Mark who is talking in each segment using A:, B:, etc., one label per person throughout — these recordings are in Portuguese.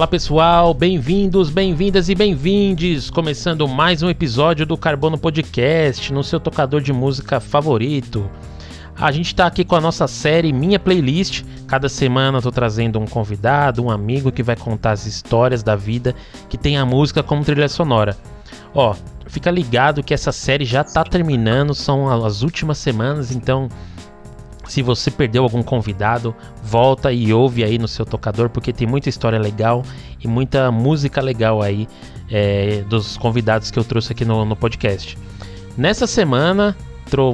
A: Fala pessoal, bem-vindos, bem-vindas e bem-vindes! Começando mais um episódio do Carbono Podcast no seu tocador de música favorito. A gente está aqui com a nossa série Minha Playlist. Cada semana eu tô trazendo um convidado, um amigo que vai contar as histórias da vida que tem a música como trilha sonora. Ó, fica ligado que essa série já tá terminando, são as últimas semanas, então se você perdeu algum convidado, volta e ouve aí no seu tocador, porque tem muita história legal e muita música legal aí é, dos convidados que eu trouxe aqui no, no podcast. Nessa semana,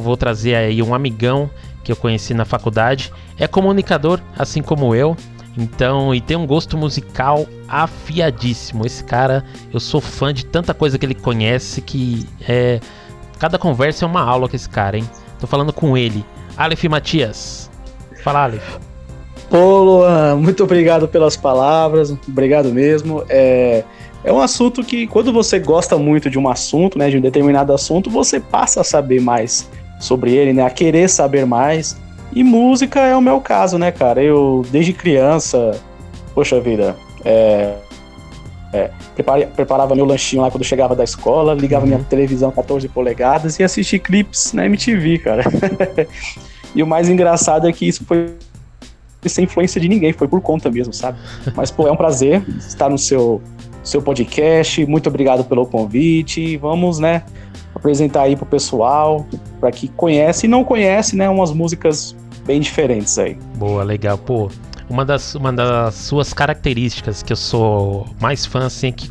A: vou trazer aí um amigão que eu conheci na faculdade. É comunicador, assim como eu. Então, e tem um gosto musical afiadíssimo. Esse cara, eu sou fã de tanta coisa que ele conhece que é. Cada conversa é uma aula com esse cara, hein? Tô falando com ele, Aleph Matias. Fala, Aleph.
B: Pô, Luan, muito obrigado pelas palavras, obrigado mesmo. É, é um assunto que, quando você gosta muito de um assunto, né, de um determinado assunto, você passa a saber mais sobre ele, né, a querer saber mais. E música é o meu caso, né, cara? Eu, desde criança, poxa vida, é, é, preparava meu lanchinho lá quando chegava da escola, ligava uhum. minha televisão 14 polegadas e assistia clipes na MTV, cara. e o mais engraçado é que isso foi sem influência de ninguém, foi por conta mesmo, sabe? Mas, pô, é um prazer estar no seu, seu podcast. Muito obrigado pelo convite. Vamos, né, apresentar aí pro pessoal, para que conhece e não conhece, né, umas músicas bem diferentes aí.
A: Boa, legal. Pô, uma das, uma das suas características que eu sou mais fã, assim, é que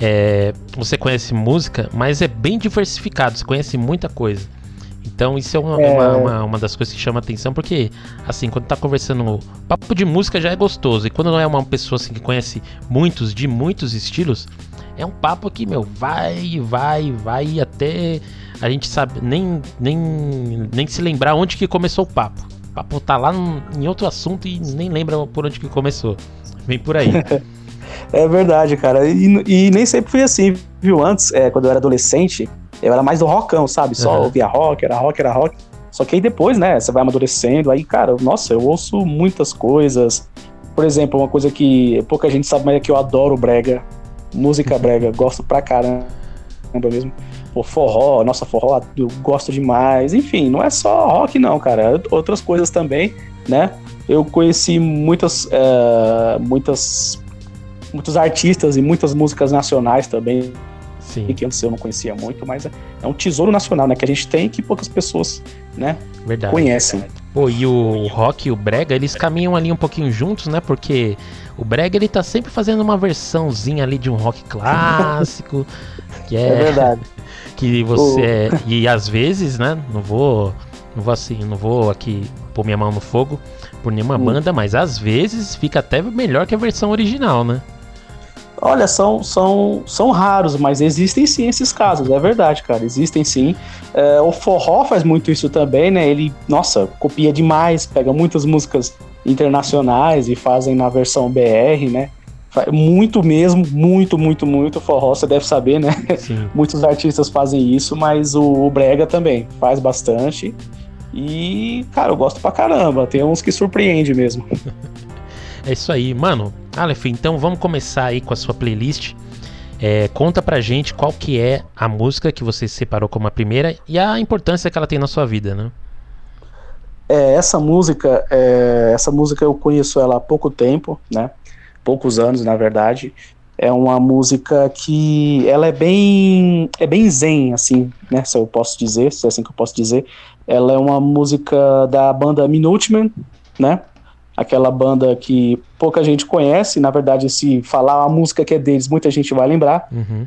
A: é, você conhece música, mas é bem diversificado, você conhece muita coisa. Então isso é uma, é uma, uma, uma, das coisas que chama atenção, porque assim, quando tá conversando, papo de música já é gostoso, e quando não é uma pessoa assim que conhece muitos, de muitos estilos, é um papo que, meu, vai, vai, vai até a gente sabe nem, nem, nem se lembrar onde que começou o papo papo tá lá em outro assunto e nem lembra por onde que começou. Vem por aí.
B: é verdade, cara. E, e, nem sempre foi assim, viu? Antes, é, quando eu era adolescente, eu era mais do rockão, sabe? Só uhum. ouvia rock, era rock, era rock. Só que aí depois, né, você vai amadurecendo, aí, cara, nossa, eu ouço muitas coisas. Por exemplo, uma coisa que pouca gente sabe, mas é que eu adoro brega. Música brega, gosto pra caramba mesmo pô, forró, nossa, forró eu gosto demais. Enfim, não é só rock, não, cara. Outras coisas também, né? Eu conheci muitas, é, muitas, muitos artistas e muitas músicas nacionais também. Sim. Que antes eu não conhecia muito, mas é, é um tesouro nacional, né? Que a gente tem que poucas pessoas, né? Verdade. Conhecem.
A: Pô, e o rock e o brega, eles caminham ali um pouquinho juntos, né? Porque o brega, ele tá sempre fazendo uma versãozinha ali de um rock clássico. Que é, é verdade que você oh. e às vezes, né? Não vou, não vou assim, não vou aqui pôr minha mão no fogo por nenhuma hum. banda, mas às vezes fica até melhor que a versão original, né?
B: Olha, são, são, são raros, mas existem sim esses casos, é verdade, cara. Existem sim. É, o forró faz muito isso também, né? Ele, nossa, copia demais, pega muitas músicas internacionais e fazem na versão BR, né? Muito mesmo, muito, muito, muito forró, você deve saber, né? Sim. Muitos artistas fazem isso, mas o, Brega também faz bastante. E, cara, eu gosto pra caramba. Tem uns que surpreende mesmo.
A: é isso aí, mano. Aleph, então vamos começar aí com a sua playlist. É, conta pra gente qual que é a música que você separou como a primeira e a importância que ela tem na sua vida, né?
B: É, essa música, é, essa música eu conheço ela há pouco tempo, né? Poucos anos, na verdade. É uma música que ela é bem é bem zen, assim, né? Se eu posso dizer, se é assim que eu posso dizer. Ela é uma música da banda Minutemen, né? Aquela banda que pouca gente conhece, na verdade, se falar a música que é deles, muita gente vai lembrar, uhum.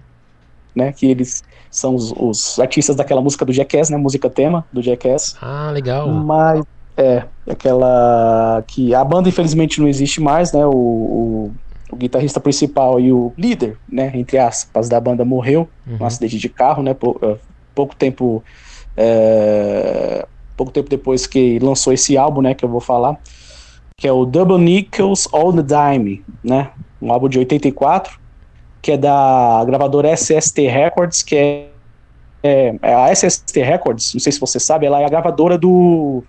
B: né? Que eles são os, os, artistas daquela música do Jackass, né? Música tema do Jackass.
A: Ah, legal.
B: Mas é, aquela que a banda infelizmente não existe mais, né? O, o, o, guitarrista principal e o líder, né, entre aspas, da banda morreu uhum. num acidente de carro, né? Pou, é, pouco tempo é, pouco tempo depois que lançou esse álbum, né, que eu vou falar, que é o Double Nickels All the Dime, né? Um álbum de 84, que é da gravadora SST Records, que é, é, é a SST Records, não sei se você sabe, ela é a gravadora do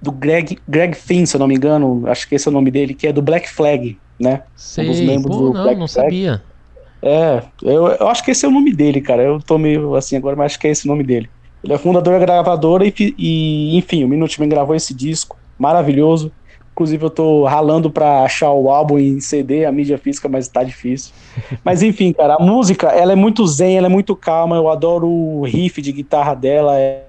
B: do Greg, Greg Finn, se eu não me engano, acho que esse é o nome dele, que é do Black Flag, né?
A: Sei, um dos membros pô, do não, Black não sabia.
B: É, eu, eu acho que esse é o nome dele, cara. Eu tô meio assim agora, mas acho que é esse o nome dele. Ele é fundador da gravadora e, e enfim, o Minuteman gravou esse disco maravilhoso. Inclusive, eu tô ralando pra achar o álbum em CD, a mídia física, mas tá difícil. mas enfim, cara, a música, ela é muito zen, ela é muito calma. Eu adoro o riff de guitarra dela. É,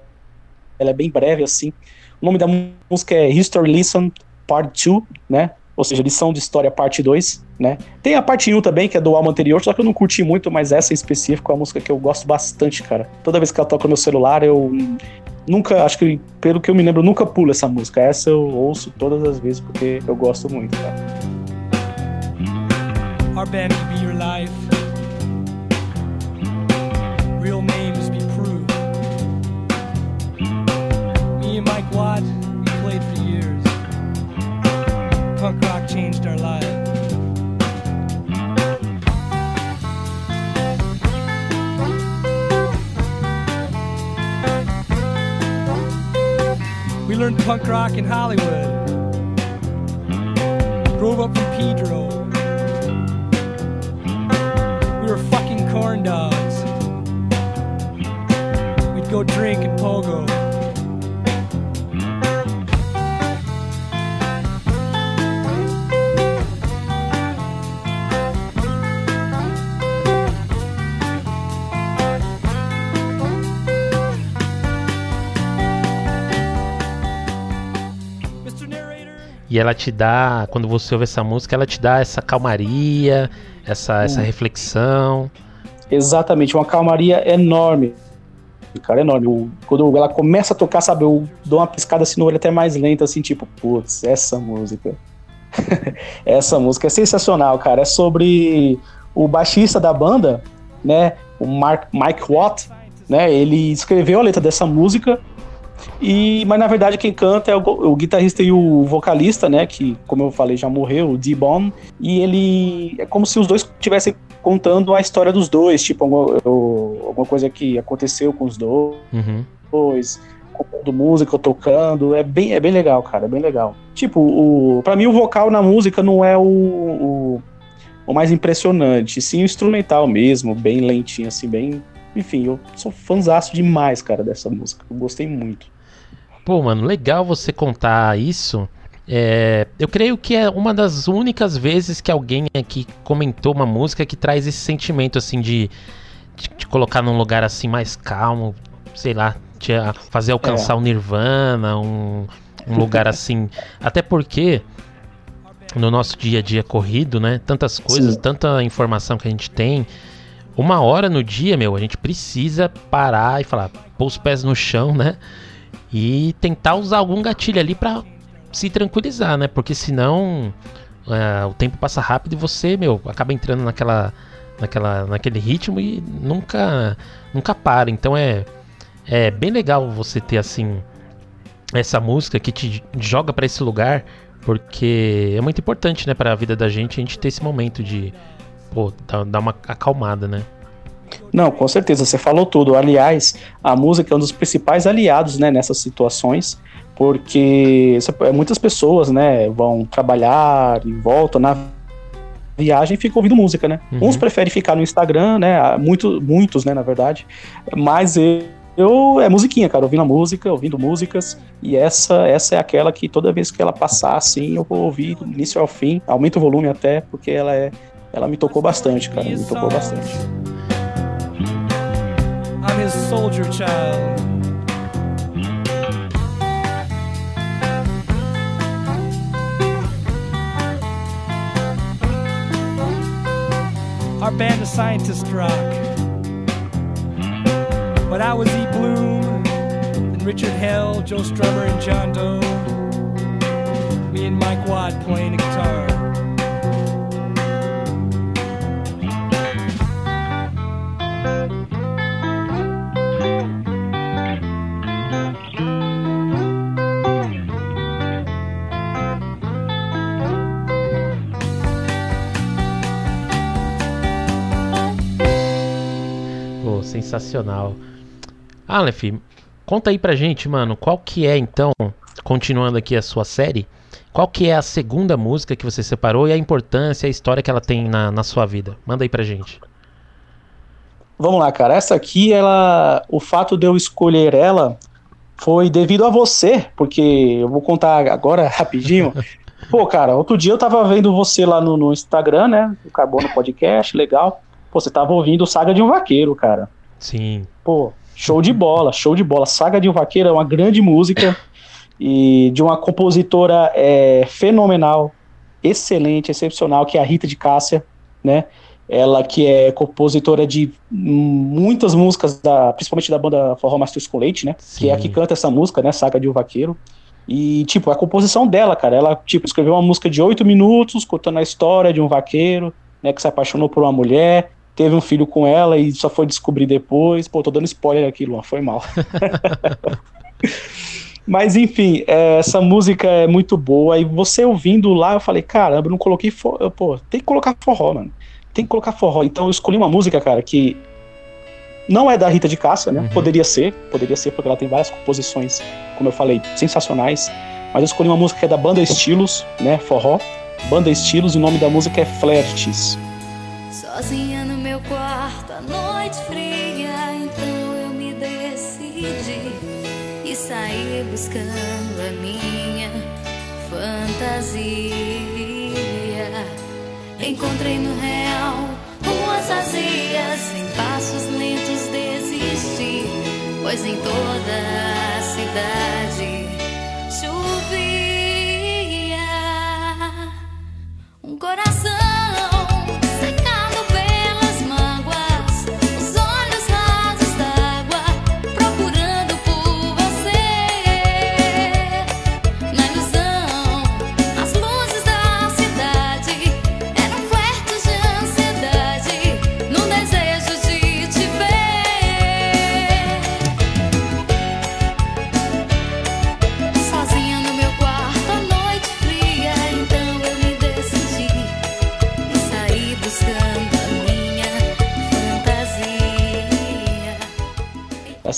B: ela é bem breve, assim. O nome da música é History Listen Part 2, né? Ou seja, lição de história parte 2, né? Tem a parte 1 também, que é do álbum anterior, só que eu não curti muito, mas essa em específico é uma música que eu gosto bastante, cara. Toda vez que ela toca no meu celular, eu nunca, acho que pelo que eu me lembro, eu nunca pulo essa música. Essa eu ouço todas as vezes porque eu gosto muito, cara. Our band be your life. And Mike Watt, we played for years. Punk rock changed our lives. We learned punk rock in Hollywood. Drove up from Pedro. We were fucking corn dogs. We'd go drink and pogo.
A: E ela te dá, quando você ouve essa música, ela te dá essa calmaria, essa, hum. essa reflexão.
B: Exatamente, uma calmaria enorme. Cara, enorme. quando ela começa a tocar, sabe, eu dou uma piscada assim no olho até mais lenta, assim, tipo, putz, essa música. essa música é sensacional, cara. É sobre o baixista da banda, né? O Mark, Mike Watt, né? Ele escreveu a letra dessa música e, mas na verdade quem canta é o, o, guitarrista e o vocalista, né? Que, como eu falei, já morreu, o D-Bomb. E ele. É como se os dois estivessem contando a história dos dois, tipo, alguma, alguma coisa que aconteceu com os dois. Uhum. Contando música, tocando. É bem, é bem legal, cara. É bem legal. Tipo, o, pra mim o vocal na música não é o, o, o mais impressionante, sim o instrumental mesmo, bem lentinho, assim, bem enfim, eu sou fãzaço demais, cara, dessa música. Eu gostei muito.
A: Pô, mano, legal você contar isso. É, eu creio que é uma das únicas vezes que alguém aqui comentou uma música que traz esse sentimento assim de, de colocar num lugar assim mais calmo, sei lá, te fazer alcançar é. o Nirvana, um, um lugar assim. Até porque no nosso dia a dia corrido, né? Tantas coisas, Sim. tanta informação que a gente tem uma hora no dia, meu, a gente precisa parar e falar, pôr os pés no chão, né? E tentar usar algum gatilho ali para se tranquilizar, né? Porque senão é, o tempo passa rápido e você, meu, acaba entrando naquela, naquela, naquele ritmo e nunca, nunca para. Então é, é bem legal você ter assim essa música que te joga para esse lugar, porque é muito importante, né, para a vida da gente a gente ter esse momento de pô, dá uma acalmada, né?
B: Não, com certeza, você falou tudo. Aliás, a música é um dos principais aliados né, nessas situações, porque muitas pessoas né, vão trabalhar e voltam na viagem e ficam ouvindo música, né? Uhum. Uns preferem ficar no Instagram, né? Muito, muitos, né, na verdade. Mas eu, eu é musiquinha, cara, ouvindo a música, ouvindo músicas, e essa essa é aquela que toda vez que ela passar assim, eu vou ouvir do início ao fim, aumenta o volume até, porque ela é ela me tocou bastante, cara, me tocou bastante. His soldier child. Our band of scientists rock. But I was E. Bloom and Richard Hell, Joe Strummer and John Doe. Me and Mike Watt playing a guitar.
A: Sensacional. Aleph, conta aí pra gente, mano, qual que é então, continuando aqui a sua série, qual que é a segunda música que você separou e a importância, a história que ela tem na, na sua vida? Manda aí pra gente.
B: Vamos lá, cara. Essa aqui, ela, o fato de eu escolher ela foi devido a você, porque eu vou contar agora rapidinho. Pô, cara, outro dia eu tava vendo você lá no, no Instagram, né? O Carbono Podcast, legal. Pô, você tava ouvindo Saga de um Vaqueiro, cara.
A: Sim.
B: Pô, show de bola, show de bola. Saga de um Vaqueiro é uma grande música e de uma compositora é, fenomenal, excelente, excepcional, que é a Rita de Cássia, né? Ela que é compositora de muitas músicas, da, principalmente da banda Forró Mastros com Leite, né? Sim. Que é a que canta essa música, né? Saga de um Vaqueiro. E, tipo, a composição dela, cara, ela, tipo, escreveu uma música de oito minutos, contando a história de um vaqueiro, né, que se apaixonou por uma mulher, teve um filho com ela e só foi descobrir depois. Pô, tô dando spoiler aqui, Luan, foi mal. Mas enfim, é, essa música é muito boa. E você ouvindo lá, eu falei, caramba, eu não coloquei forró. Pô, tem que colocar forró, mano. Tem que colocar forró. Então eu escolhi uma música, cara, que não é da Rita de Cássia, né? Uhum. Poderia ser, poderia ser, porque ela tem várias composições, como eu falei, sensacionais. Mas eu escolhi uma música que é da banda Estilos, né? Forró. Banda Estilos, e o nome da música é Flertes.
C: Sozinha no meu quarto, noite fria, então eu me decidi e saí buscando a minha fantasia. Encontrei no real ruas vazias, em passos lentos desisti, pois em toda a cidade chovia um coração.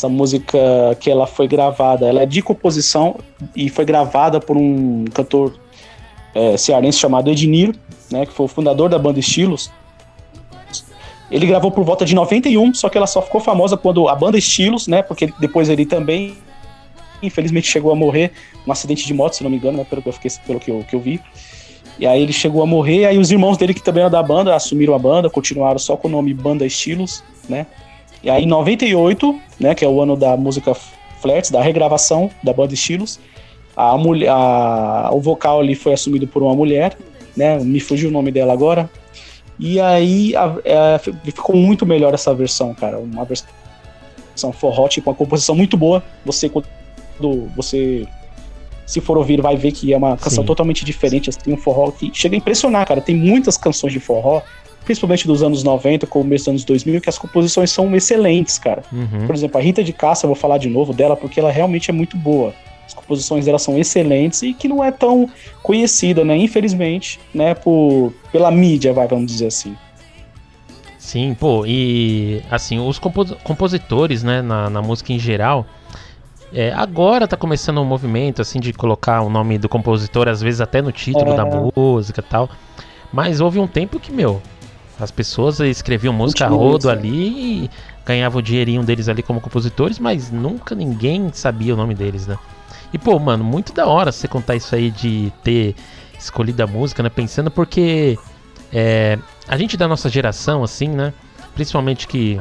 B: Essa música que ela foi gravada, ela é de composição e foi gravada por um cantor é, cearense chamado Ednir, né, que foi o fundador da banda Estilos. Ele gravou por volta de 91, só que ela só ficou famosa quando a banda Estilos, né, porque depois ele também infelizmente chegou a morrer num acidente de moto, se não me engano, né, pelo que eu fiquei, pelo que eu, que eu vi. E aí ele chegou a morrer, aí os irmãos dele que também eram da banda assumiram a banda, continuaram só com o nome Banda Estilos, né? E aí, em 98, né, que é o ano da música Flats, da regravação da banda Estilos, a mulher, a, o vocal ali foi assumido por uma mulher, né, me fugiu o nome dela agora. E aí a, a, ficou muito melhor essa versão, cara, uma versão forró, tipo, uma composição muito boa. Você quando você se for ouvir, vai ver que é uma canção Sim. totalmente diferente, assim, um forró que chega a impressionar, cara. Tem muitas canções de forró principalmente dos anos 90, começo dos anos 2000, que as composições são excelentes, cara. Uhum. Por exemplo, a Rita de Cássia, eu vou falar de novo dela, porque ela realmente é muito boa. As composições dela são excelentes e que não é tão conhecida, né? Infelizmente, né? Por, pela mídia, vai, vamos dizer assim.
A: Sim, pô, e assim, os compos compositores, né, na, na música em geral, é, agora tá começando um movimento, assim, de colocar o nome do compositor, às vezes até no título é... da música e tal. Mas houve um tempo que, meu, as pessoas escreviam música rodo ali e ganhavam o dinheirinho deles ali como compositores, mas nunca ninguém sabia o nome deles, né? E pô, mano, muito da hora você contar isso aí de ter escolhido a música, né? Pensando porque é, a gente da nossa geração, assim, né? Principalmente que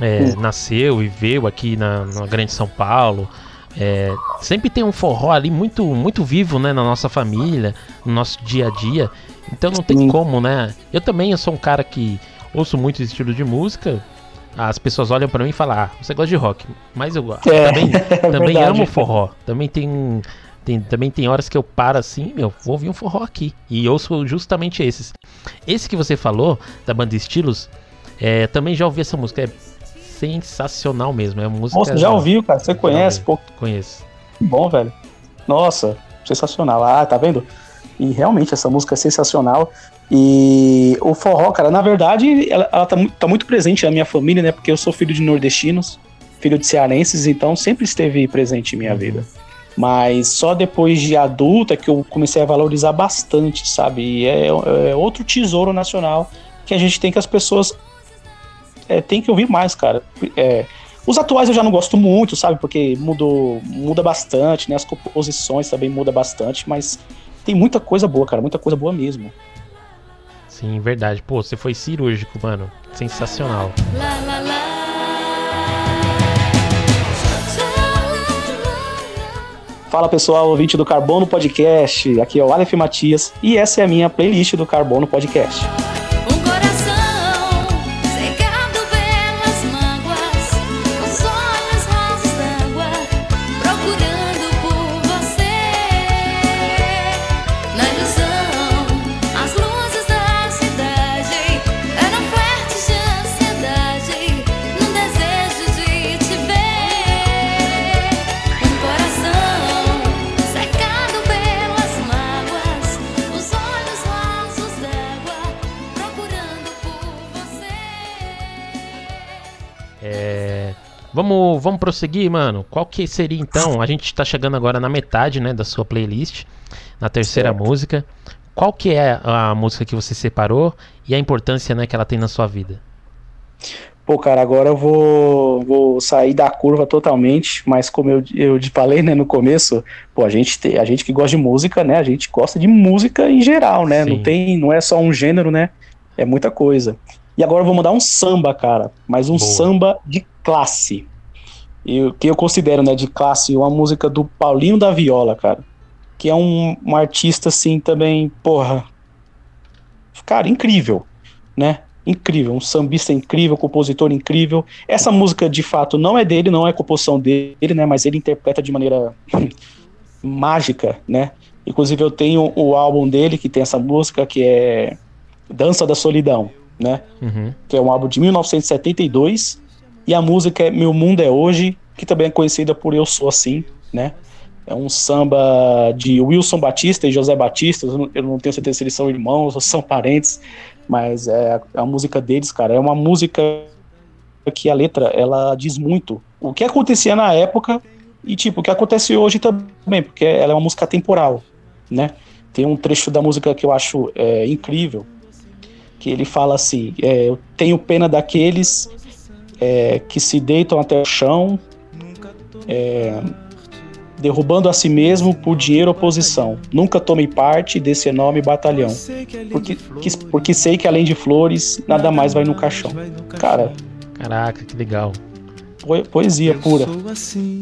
A: é, nasceu e veio aqui na, na Grande São Paulo. É, sempre tem um forró ali muito, muito vivo, né? Na nossa família, no nosso dia a dia. Então não tem como, né? Eu também eu sou um cara que ouço muito esse estilo de música. As pessoas olham para mim e falam, ah, você gosta de rock. Mas eu é, também, é também amo forró. Também tem, tem, também tem horas que eu paro assim, meu, vou ouvir um forró aqui. E ouço justamente esses. Esse que você falou, da banda Estilos, é, também já ouvi essa música. É sensacional mesmo. É música.
B: Nossa, já ouviu, cara? Você conhece? Pô.
A: Conheço.
B: Que bom, velho. Nossa, sensacional. Ah, tá vendo? E realmente essa música é sensacional. E o forró, cara, na verdade, ela, ela tá, tá, muito presente na minha família, né? Porque eu sou filho de nordestinos. filho de cearenses, então sempre esteve presente em minha vida. Mas só depois de adulta que eu comecei a valorizar bastante, sabe? E é, é outro tesouro nacional que a gente tem que as pessoas é, tem que ouvir mais, cara. É, os atuais eu já não gosto muito, sabe? Porque mudou, muda bastante, né? As composições também muda bastante, mas tem muita coisa boa, cara, muita coisa boa mesmo.
A: Sim, verdade. Pô, você foi cirúrgico, mano. Sensacional.
C: Lá, lá, lá.
B: Fala pessoal, ouvinte do Carbono Podcast. Aqui é o Aleph Matias e essa é a minha playlist do Carbono Podcast.
A: Vamos, vamos prosseguir, mano. Qual que seria então? A gente tá chegando agora na metade, né, da sua playlist, na terceira
B: Certo.
A: música. Qual que é a música que você separou e a importância, né, que ela tem na sua vida?
B: Pô, cara, agora eu vou, vou sair da curva totalmente, mas como eu, eu te falei, né, no começo, pô, a gente, te- a gente que gosta de música, né, a gente gosta de música em geral, né,
A: Sim.
B: não tem, não é só um gênero, né, é muita coisa. E agora eu vou mandar um samba, cara, mas um
A: Boa.
B: samba de classe. E o que eu considero, né, de classe, uma música do Paulinho da Viola, cara, que é um, um artista, assim, também, porra, cara, incrível, né, incrível, um sambista incrível, compositor incrível. Essa música, de fato, não é dele, não é composição dele, né? Mas ele interpreta de maneira mágica, né? Inclusive eu tenho o álbum dele que tem essa música que é Dança da Solidão, né?
A: Uhum.
B: Que é um álbum de 1972 e a música é Meu Mundo é Hoje, que também é conhecida por Eu Sou Assim, né? É um samba de Wilson Batista e José Batista. Eu não, eu não tenho certeza se eles são irmãos ou são parentes, mas é a, a música deles, cara. É uma música que a letra ela diz muito o que acontecia na época e tipo o que acontece hoje também, porque ela é uma música temporal, né? Tem um trecho da música que eu acho é, incrível, que ele fala assim: é, eu tenho pena daqueles é, que se deitam até o chão, é, derrubando a si mesmo por dinheiro ou posição. Nunca tomei parte desse enorme batalhão, porque, que- porque sei que além de flores, nada mais vai no caixão. Cara,
A: Caraca, que legal.
B: po- poesia pura.
D: Eu sou assim.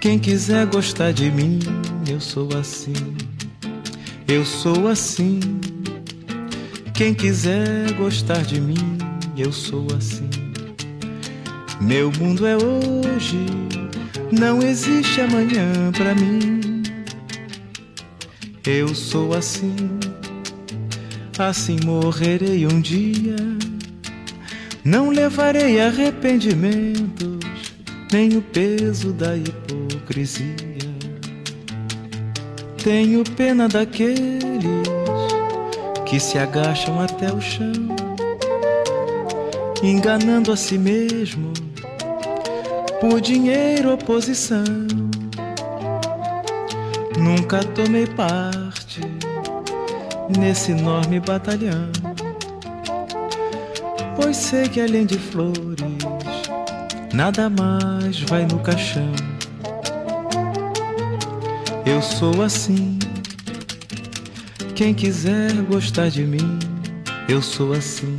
D: Quem quiser gostar de mim, eu sou assim. Eu sou assim. Quem quiser gostar de mim, eu sou assim. Meu mundo é hoje, não existe amanhã pra mim. Eu sou assim. Assim morrerei um dia. Não levarei arrependimentos, nem o peso da hipocrisia. Tenho pena daqueles que se agacham até o chão, enganando a si mesmo por dinheiro ou posição. Nunca tomei parte nesse enorme batalhão. Pois sei que além de flores, nada mais vai no caixão. Eu sou assim. Quem quiser gostar de mim, eu sou assim.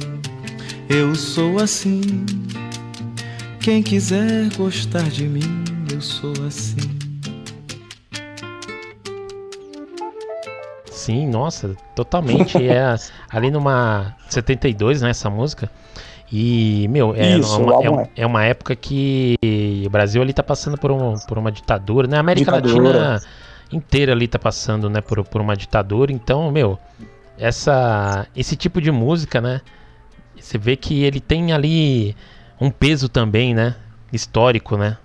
D: Eu sou assim. Quem quiser gostar de mim, eu sou assim.
A: Sim, nossa, totalmente. é ali numa 72, né, essa música. E, meu, é,
B: Isso,
A: uma, é, um-
B: é.
A: é uma época que o Brasil ali tá passando por, um, por uma ditadura, né? A América
B: Ditadura.
A: Latina inteira ali tá passando, né, por, por uma ditadura. Então, meu, essa, esse tipo de música, né? Você vê que ele tem ali um peso também, né? Histórico, né?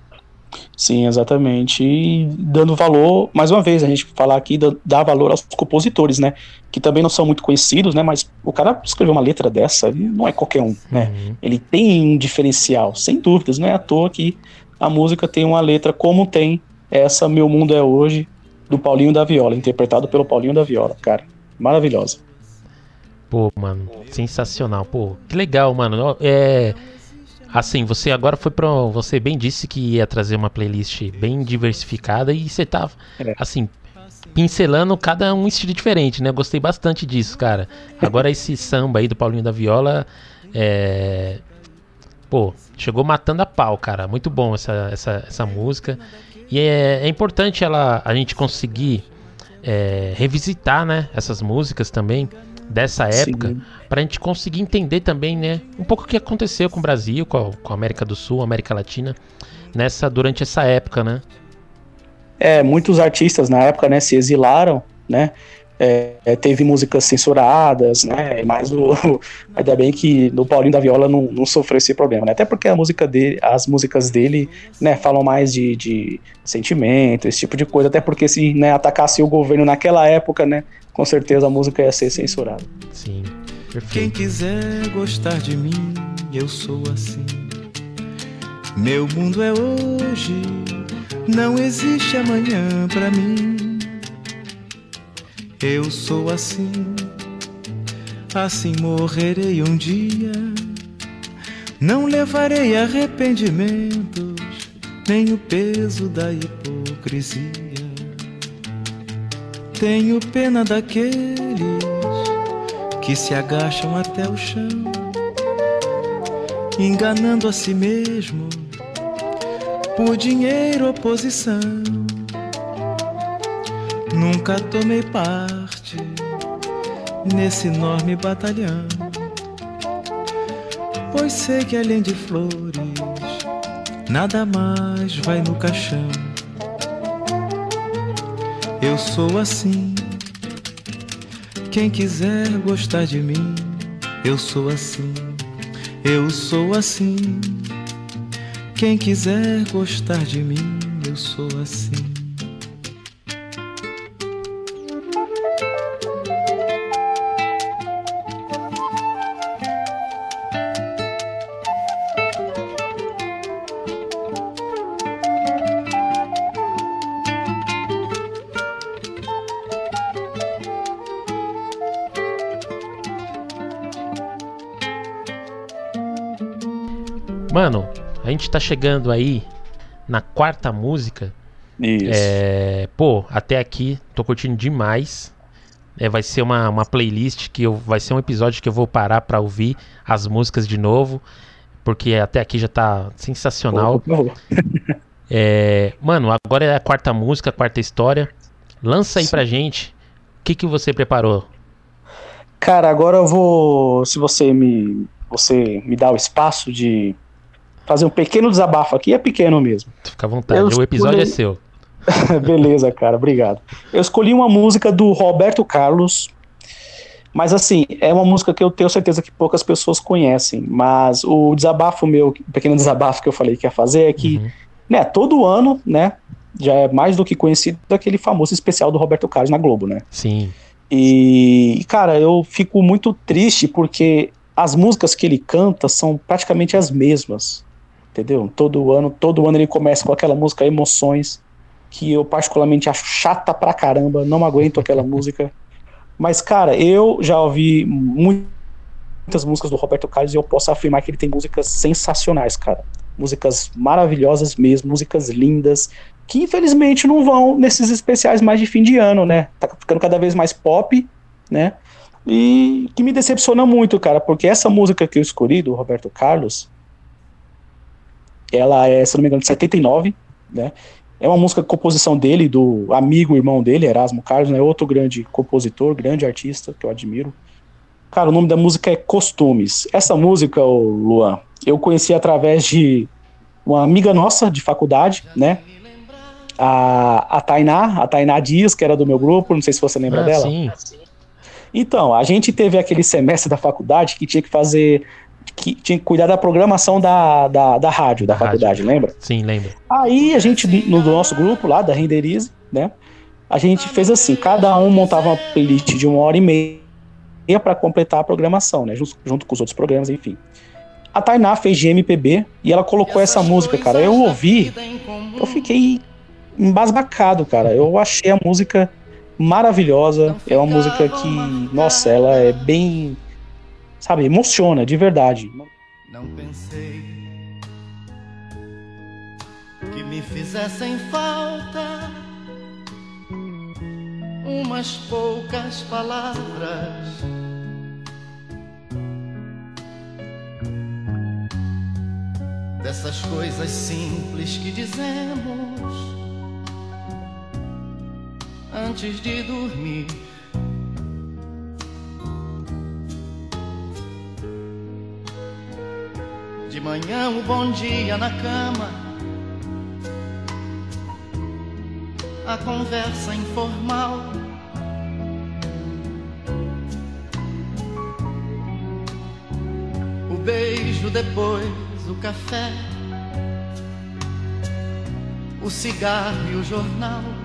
B: Sim, exatamente. E dando valor, mais uma vez, a gente falar aqui, dá- valor aos compositores, né? Que também não são muito conhecidos, né? Mas o cara escreveu uma letra dessa, não é qualquer um, né?
A: Uhum.
B: Ele tem um diferencial, sem dúvidas, não é à toa que a música tem uma letra como tem essa Meu Mundo é Hoje, do Paulinho da Viola, interpretado pelo Paulinho da Viola, cara. Maravilhosa.
A: Pô, mano, sensacional. Pô, que legal, mano. É. Assim, você agora foi pra. Você bem disse que ia trazer uma playlist bem diversificada e você tá,
B: É.
A: assim, pincelando cada um estilo diferente, né? Gostei bastante disso, cara. Agora esse samba aí do Paulinho da Viola. É. Pô, chegou matando a pau, cara. Muito bom essa, essa, essa música. E é, é importante ela, a gente conseguir é, revisitar, né? Essas músicas também dessa época para a gente conseguir entender também, né, um pouco o que aconteceu com o Brasil, com a, com a América do Sul, América Latina, nessa durante essa época, né?
B: É, muitos artistas na época, né, se exilaram, né? É, é, teve músicas censuradas, né? Mas o, ainda bem que no Paulinho da Viola não, não sofreu esse problema, né? Até porque a música dele, as músicas dele, né, falam mais de, de sentimento, esse tipo de coisa. Até porque se né, atacasse o governo naquela época, né? Com certeza a música ia ser censurada.
A: Sim,
D: Quem
A: perfeito.
D: quiser gostar de mim, eu sou assim. Meu mundo é hoje, não existe amanhã pra mim. Eu sou assim, assim morrerei um dia. Não levarei arrependimentos, nem o peso da hipocrisia. Tenho pena daqueles que se agacham até o chão, enganando a si mesmo por dinheiro ou posição. Nunca tomei parte nesse enorme batalhão, pois sei que além de flores, nada mais vai no caixão. Eu sou assim. Quem quiser gostar de mim, eu sou assim. Eu sou assim. Quem quiser gostar de mim, eu sou assim.
A: Gente tá chegando aí na quarta música.
B: Isso.
A: É, pô, até aqui tô curtindo demais. É, vai ser uma, uma playlist que eu, vai ser um episódio que eu vou parar pra ouvir as músicas de novo, porque até aqui já tá sensacional. É, mano, agora é a quarta música, a quarta história. Lança aí
B: Sim.
A: pra gente. O que que você preparou?
B: Cara, agora eu vou. Se você me. Você me dá o espaço de fazer um pequeno desabafo aqui, é pequeno mesmo.
A: Fica à vontade.
B: Eu
A: o episódio é
B: escolhi-
A: seu.
B: Beleza, cara, obrigado. Eu escolhi uma música do Roberto Carlos, mas assim, é uma música que eu tenho certeza que poucas pessoas conhecem. Mas o desabafo meu, o pequeno desabafo que eu falei que ia fazer é que,
A: Uhum.
B: né, todo ano, né, já é mais do que conhecido daquele famoso especial do Roberto Carlos na Globo, né?
A: Sim.
B: E, cara, eu fico muito triste porque as músicas que ele canta são praticamente as mesmas. Entendeu? Todo ano, todo ano ele começa com aquela música Emoções, que eu particularmente acho chata pra caramba, não aguento aquela música. Mas, cara, eu já ouvi mu- muitas músicas do Roberto Carlos e eu posso afirmar que ele tem músicas sensacionais, cara. Músicas maravilhosas mesmo, músicas lindas, que infelizmente não vão nesses especiais mais de fim de ano, né? Tá ficando cada vez mais pop, né? E que me decepciona muito, cara, porque essa música que eu escolhi, do Roberto Carlos, ela é, se não me engano, de 79, né? É uma música composição dele, do amigo, irmão dele, Erasmo Carlos, né? Outro grande compositor, grande artista, que eu admiro. Cara, o nome da música é Costumes. Essa música, ô Luan, eu conheci através de uma amiga nossa de faculdade, né? A, a Tainá, a Tainá Dias, que era do meu grupo, não sei se você lembra
A: Ah,
B: dela.
A: sim.
B: Então, a gente teve aquele semestre da faculdade que tinha que fazer que tinha que cuidar da programação da, da, da rádio, da,
A: Da
B: faculdade, lembra?
A: Sim, lembro.
B: Aí a gente, no nosso grupo lá, da Renderize, né? A gente fez assim, cada um montava uma playlist de uma hora e meia para completar a programação, né? Junto, junto com os outros programas, enfim. A Tainá fez de MPB e ela colocou essa música, cara. Eu ouvi, eu fiquei embasbacado, cara. Eu achei a música maravilhosa. É uma música que, nossa, ela é bem, sabe, emociona de verdade.
E: Não pensei que me fizessem falta umas poucas palavras. Dessas coisas simples que dizemos antes de dormir. Manhã o bom dia na cama. A conversa informal. O beijo depois, o café. O cigarro e o jornal.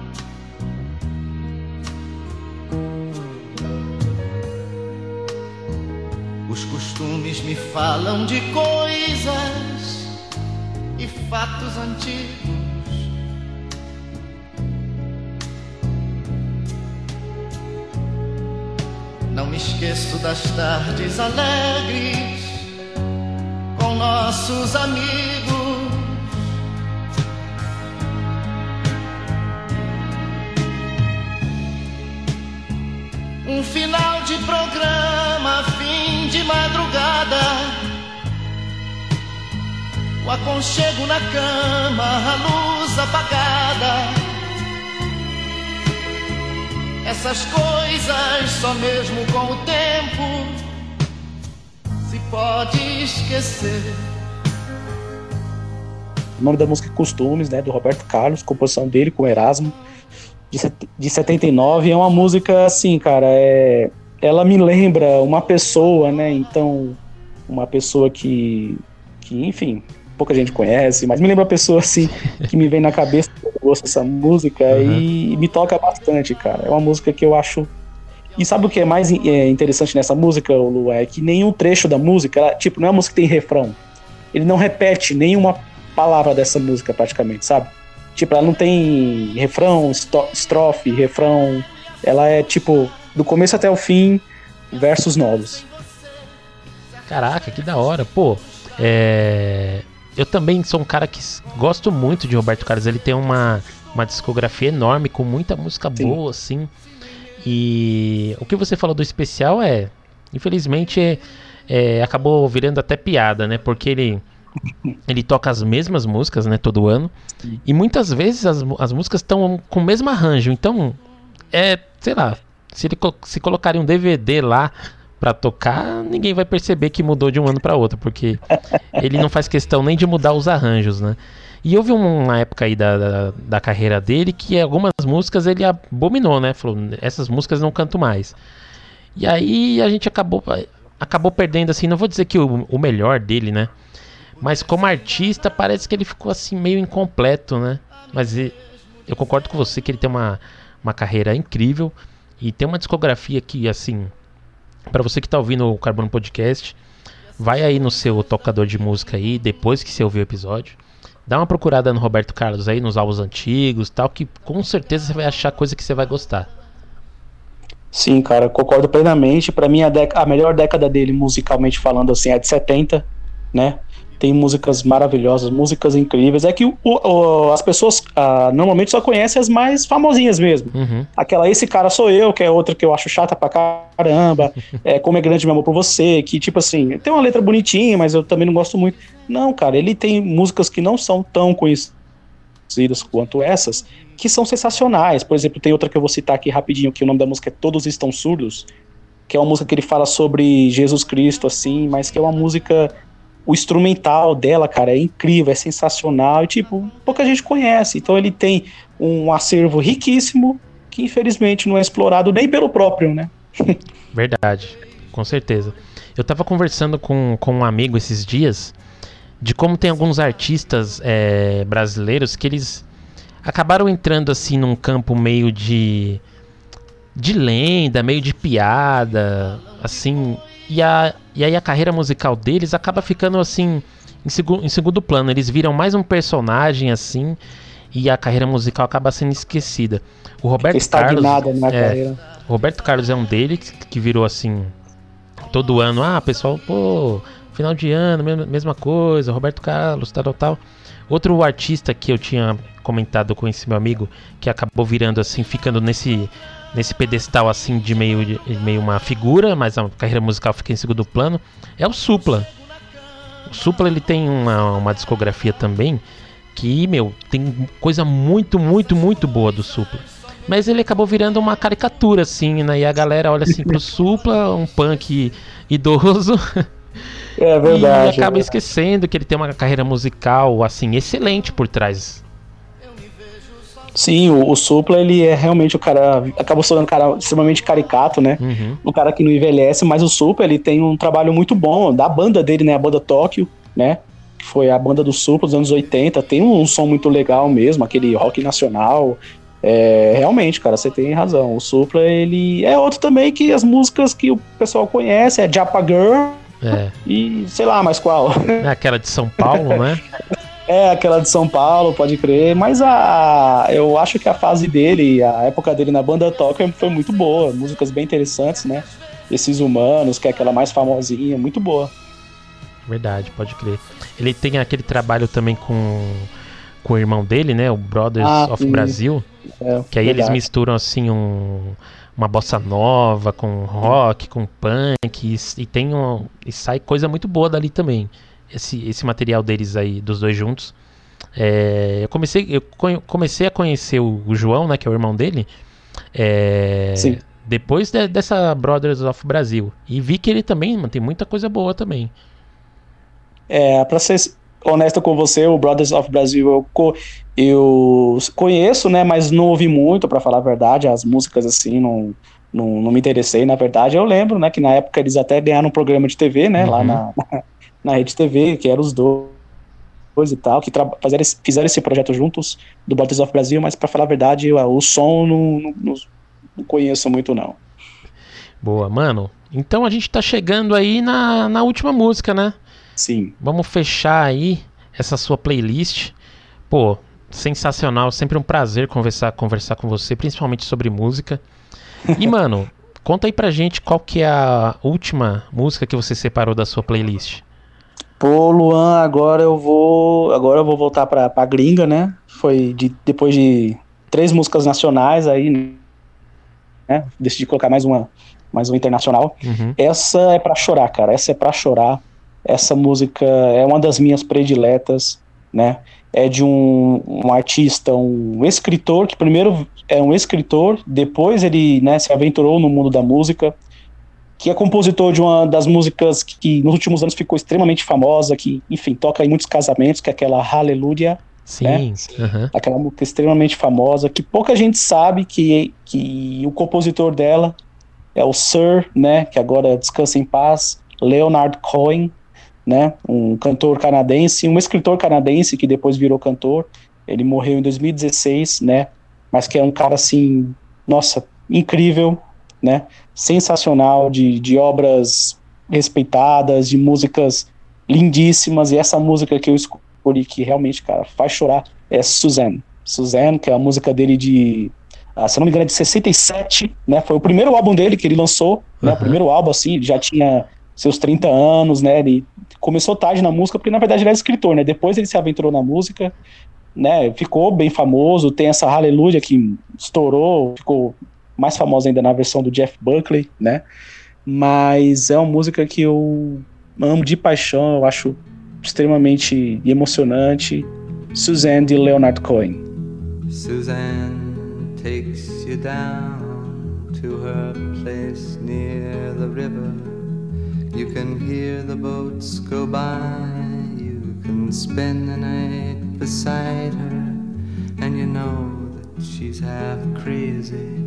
E: Me falam de coisas e fatos antigos. Não me esqueço das tardes alegres com nossos amigos. Um final de programa, fim de madrugada. O aconchego na cama, a luz apagada. Essas coisas só mesmo com o tempo se pode esquecer.
B: O nome da música é Costumes, né, do Roberto Carlos, composição dele com Erasmo, de, de 79. É uma música assim, cara, é, ela me lembra uma pessoa, né, então, uma pessoa que, que, enfim, pouca gente conhece, mas me lembra uma pessoa assim, que me vem na cabeça quando eu ouço essa música
A: Uhum.
B: e me toca bastante, cara. É uma música que eu acho. E sabe o que é mais é, interessante nessa música, Lu? É que nenhum trecho da música, ela, tipo, não é uma música que tem refrão. Ele não repete nenhuma palavra dessa música, praticamente, sabe? Tipo, ela não tem refrão, estrofe, refrão. Ela é, tipo, do começo até o fim, versos novos.
A: Caraca, que da hora. Pô, é... eu também sou um cara que gosto muito de Roberto Carlos. Ele tem uma, uma discografia enorme, com muita música
B: Sim.
A: boa, assim. E o que você falou do especial é. Infelizmente, é, acabou virando até piada, né? Porque ele. Ele toca as mesmas músicas, né, todo ano. E muitas vezes as, as músicas estão com o mesmo arranjo. Então, é, sei lá, se ele se colocarem um DVD lá pra tocar, ninguém vai perceber que mudou de um ano pra outro, porque ele não faz questão nem de mudar os arranjos, né? E houve uma época aí da, da, da carreira dele que algumas músicas ele abominou, né? Falou, essas músicas não canto mais. E aí a gente acabou, acabou perdendo, assim, não vou dizer que o, o melhor dele, né? Mas como artista, parece que ele ficou assim meio incompleto, né? Mas eu concordo com você que ele tem uma, uma carreira incrível e tem uma discografia que, assim, Pra você que tá ouvindo o Carbono Podcast, vai aí no seu tocador de música aí, depois que você ouvir o episódio. Dá uma procurada no Roberto Carlos aí, nos álbuns antigos tal, que com certeza você vai achar coisa que você vai gostar.
B: Sim, cara, concordo plenamente. Pra mim, a, a melhor década dele, musicalmente falando, assim, é de 70, né? Tem músicas maravilhosas, músicas incríveis. É que o- o- as pessoas ah, normalmente só conhecem as mais famosinhas mesmo.
A: Uhum.
B: Aquela Esse Cara Sou Eu, que é outra que eu acho chata pra caramba. é, Como é Grande Meu Amor por Você, que, tipo assim, tem uma letra bonitinha, mas eu também não gosto muito. Não, cara, ele tem músicas que não são tão conhecidas quanto essas, que são sensacionais. Por exemplo, tem outra que eu vou citar aqui rapidinho, que o nome da música é Todos Estão Surdos, que é uma música que ele fala sobre Jesus Cristo, assim, mas que é uma música. O instrumental dela, cara, é incrível, é sensacional e, tipo, pouca gente conhece. Então ele tem um acervo riquíssimo que, infelizmente, não é explorado nem pelo próprio, né?
A: Verdade, com certeza. Eu tava conversando com, com um amigo esses dias de como tem alguns artistas é, brasileiros que eles acabaram entrando assim num campo meio de de lenda, meio de piada, assim, e, a, e aí a carreira musical deles acaba ficando assim em, segu, em segundo plano. Eles viram mais um personagem assim e a carreira musical acaba sendo esquecida. O Roberto
B: Fica
A: Carlos,
B: estagnada na
A: é,
B: carreira.
A: Roberto Carlos é um deles que virou assim todo ano, ah, pessoal, pô, final de ano, mesma, mesma coisa, Roberto Carlos, tal, tal. Outro artista que eu tinha comentado com esse meu amigo, que acabou virando assim, ficando nesse nesse pedestal assim de meio de meio uma figura, mas a carreira musical fica em segundo plano, é o Supla. O Supla ele tem uma, uma discografia também que, meu, tem coisa muito, muito, muito boa do Supla. Mas ele acabou virando uma caricatura, assim, né? E a galera olha assim pro Supla, um punk idoso.
B: É verdade.
A: E acaba
B: é.
A: esquecendo que ele tem uma carreira musical, assim, excelente por trás.
B: Sim, o, o Supla, ele é realmente o cara. Acabou sendo um cara extremamente caricato, né?
A: Uhum.
B: Um cara que não envelhece, mas o Supla, ele tem um trabalho muito bom. Da banda dele, né? A banda Tóquio, né? Que foi a banda do Supla dos anos 80. Tem um, som muito legal mesmo, aquele rock nacional. É, realmente, cara, você tem razão. O Supla, ele é outro também que as músicas que o pessoal conhece é Japa Girl
A: É.
B: e sei lá mais qual.
A: É aquela de São Paulo, né?
B: É, aquela de São Paulo, pode crer. Mas a, eu acho que a fase dele, a época dele na banda Tokyo foi muito boa. Músicas bem interessantes, né? Esses Humanos, que é aquela mais famosinha, muito boa.
A: Verdade, pode crer. Ele tem aquele trabalho também com, com o irmão dele, né? O Brothers
B: Ah,
A: of
B: sim.
A: Brasil.
B: É,
A: Que aí eles
B: verdade.
A: misturam assim um, uma bossa nova com rock, com punk e, e tem um, e sai coisa muito boa dali também. Esse, esse material deles aí, dos dois juntos. É, eu comecei eu comecei a conhecer o, o João, né, que é o irmão dele. é,
B: Sim.
A: depois de- dessa Brothers of Brasil e vi que ele também mano, tem muita coisa boa também.
B: É, pra ser honesto com você, o Brothers of Brasil eu, co- eu conheço, né? Mas não ouvi muito, pra falar a verdade. As músicas, assim, não, não, não me interessei. Na verdade, eu lembro, né? Que na época eles até ganharam um programa de TV, né? Lá
A: Uhum.
B: na, na Rede TV, que eram os dois e tal, que fizeram, esse, fizeram esse projeto juntos do Brothers of Brasil, mas pra falar a verdade, eu- o som não, não, não- não conheço muito, não.
A: Boa, mano. Então a gente tá chegando aí na, na última música, né?
B: Sim.
A: Vamos fechar aí essa sua playlist. Pô, sensacional, sempre um prazer conversar, conversar com você, principalmente sobre música. E, mano, conta aí pra gente qual que é a última música que você separou da sua playlist.
B: Pô, Luan, agora eu vou. Agora eu vou voltar pra, pra gringa, né? Foi de, depois de três músicas nacionais aí, né? Decidi colocar mais uma, mais uma internacional.
A: Uhum.
B: Essa é pra chorar, cara. Essa é pra chorar. Essa música é uma das minhas prediletas, né? É de um, um artista, um escritor, que primeiro é um escritor, depois ele né, se aventurou no mundo da música, que é compositor de uma das músicas que, que nos últimos anos ficou extremamente famosa, que, enfim, toca em muitos casamentos, que é aquela Hallelujah,
A: Sim. aham.
B: aquela música extremamente famosa, que pouca gente sabe que, que o compositor dela é o Sir, né, que agora descansa em paz, Leonard Cohen, né, um cantor canadense, um escritor canadense que depois virou cantor. Ele morreu em 2016, né, mas que é um cara assim, nossa, incrível, né, sensacional de, de obras respeitadas, de músicas lindíssimas. E essa música que eu escolhi que realmente, cara, faz chorar é Suzanne. Suzanne, que é a música dele de, ah, se não me engano, é de 67, né? Foi o primeiro álbum dele que ele lançou, né? O primeiro álbum, assim, ele já tinha seus 30 anos, né? Ele começou tarde na música, porque na verdade ele era escritor, né? Depois ele se aventurou na música, né? Ficou bem famoso, tem essa Hallelujah que estourou, ficou mais famosa ainda na versão do Jeff Buckley, né? Mas é uma música que eu amo de paixão, eu acho extremamente emocionante. Suzanne de Leonard Cohen.
F: Suzanne takes you down to her place near the river. You can hear the boats go by. You can spend the night beside her. And you know that she's half crazy.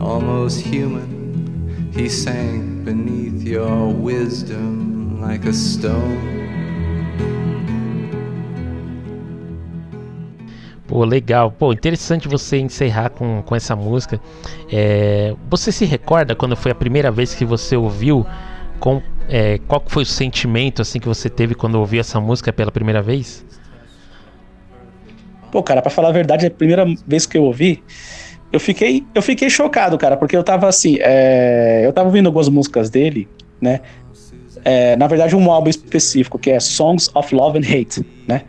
F: almost human. He sank beneath your wisdom like a stone.
A: Pô, legal. Pô, interessante você encerrar com, com essa música. É, você se recorda quando foi a primeira vez que você ouviu? Com, é, qual foi o sentimento assim que você teve quando ouviu essa música pela primeira vez?
B: Pô, cara, pra falar a verdade, a primeira vez que eu ouvi, eu fiquei, eu fiquei chocado, cara, porque eu tava assim, é, eu tava ouvindo algumas músicas dele, né? É, na verdade, um álbum específico, que é Songs of Love and Hate, né?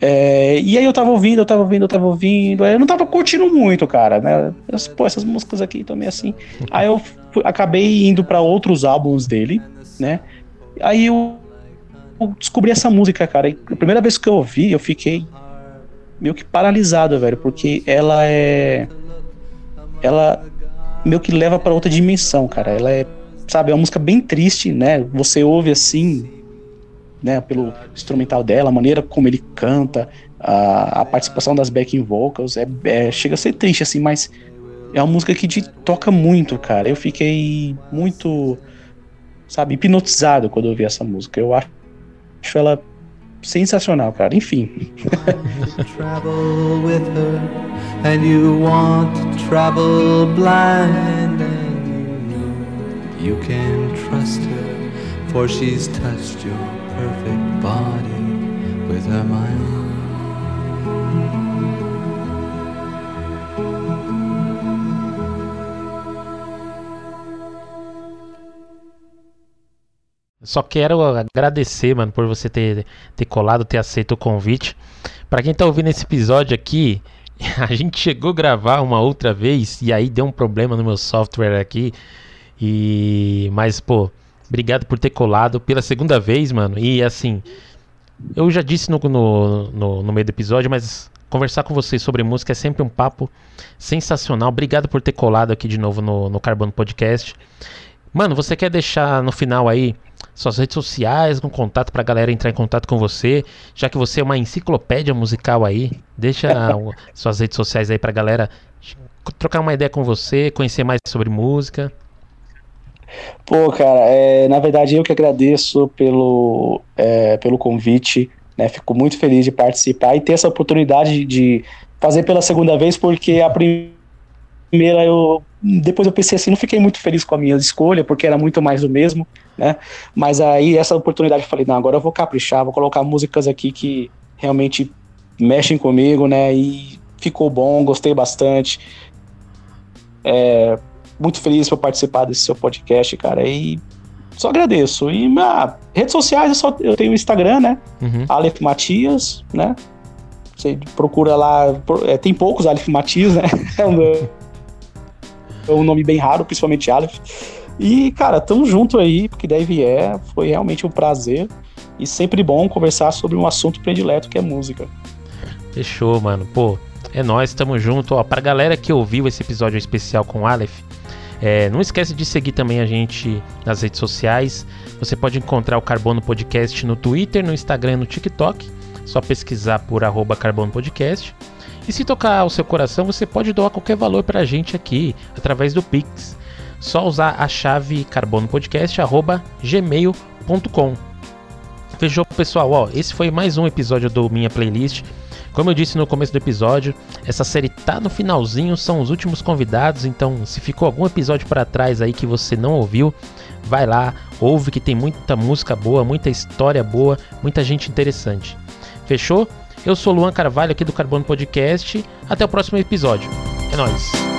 B: É, e aí eu tava ouvindo, eu tava ouvindo, eu tava ouvindo, aí eu não tava curtindo muito, cara, né? Eu, Pô, essas músicas aqui meio assim. Aí eu fui- acabei indo pra outros álbuns dele, né? Aí eu, eu descobri essa música, cara. E a primeira vez que eu ouvi, eu fiquei meio que paralisado, velho, porque ela é. Ela meio que leva pra outra dimensão, cara. Ela é, sabe, é uma música bem triste, né? Você ouve assim, né, pelo instrumental dela, a maneira como ele canta, a, a participação das backing vocals, é, é- chega a ser triste, assim, mas é uma música que te toca muito, cara. Eu fiquei muito, sabe, hipnotizado quando eu ouvi essa música. Eu acho ela sensacional, cara. Enfim,
F: you can trust her, for she's touched your perfect body with her mind.
A: Só quero agradecer, mano, por você ter, ter colado, ter aceito o convite. Pra quem tá ouvindo esse episódio aqui, a gente chegou a gravar uma outra vez e aí deu um problema no meu software aqui. E mas pô, obrigado por ter colado pela segunda vez, mano. E assim, eu já disse no, no, no, no meio do episódio, mas conversar com vocês sobre música é sempre um papo sensacional. Obrigado por ter colado aqui de novo no, no Carbono Podcast. Mano, você quer deixar no final aí suas redes sociais, um contato pra galera entrar em contato com você, já que você é uma enciclopédia musical aí. Deixa suas redes sociais aí pra galera trocar uma ideia com você, conhecer mais sobre música.
B: Pô, cara, é, na verdade eu que agradeço pelo, é, pelo convite, né? Fico muito feliz de participar e ter essa oportunidade de fazer pela segunda vez, porque a primeira eu. Depois eu pensei assim, não fiquei muito feliz com a minha escolha, porque era muito mais do mesmo, né? Mas aí essa oportunidade eu falei, não, agora eu vou caprichar, vou colocar músicas aqui que realmente mexem comigo, né? E ficou bom, gostei bastante. É, muito feliz por participar desse seu podcast, cara. E só agradeço. E ah, redes sociais, eu, só, eu tenho o Instagram, né?
A: Uhum.
B: Aleph Matias, né? Você procura lá. é, tem poucos Aleph Matias, né? É um, é um nome bem raro, principalmente Aleph. E, cara, tamo junto aí, porque daí vier. Foi realmente um prazer. E sempre bom conversar sobre um assunto predileto que é música.
A: Fechou, mano. Pô, é nóis, tamo junto. Ó, pra galera que ouviu esse episódio especial com o Aleph, É, não esquece de seguir também a gente nas redes sociais. Você pode encontrar o Carbono Podcast no Twitter, no Instagram no TikTok. Só pesquisar por arroba Carbono Podcast. E se tocar ao seu coração, você pode doar qualquer valor pra gente aqui, através do Pix. Só usar a chave carbonopodcast.gmail.com Fechou, pessoal? Ó, esse foi mais um episódio do Minha Playlist. Como eu disse no começo do episódio, essa série tá no finalzinho, são os últimos convidados, então se ficou algum episódio para trás aí que você não ouviu, vai lá, ouve que tem muita música boa, muita história boa, muita gente interessante. Fechou? Eu sou Luan Carvalho aqui do Carbono Podcast. Até o próximo episódio. É nóis.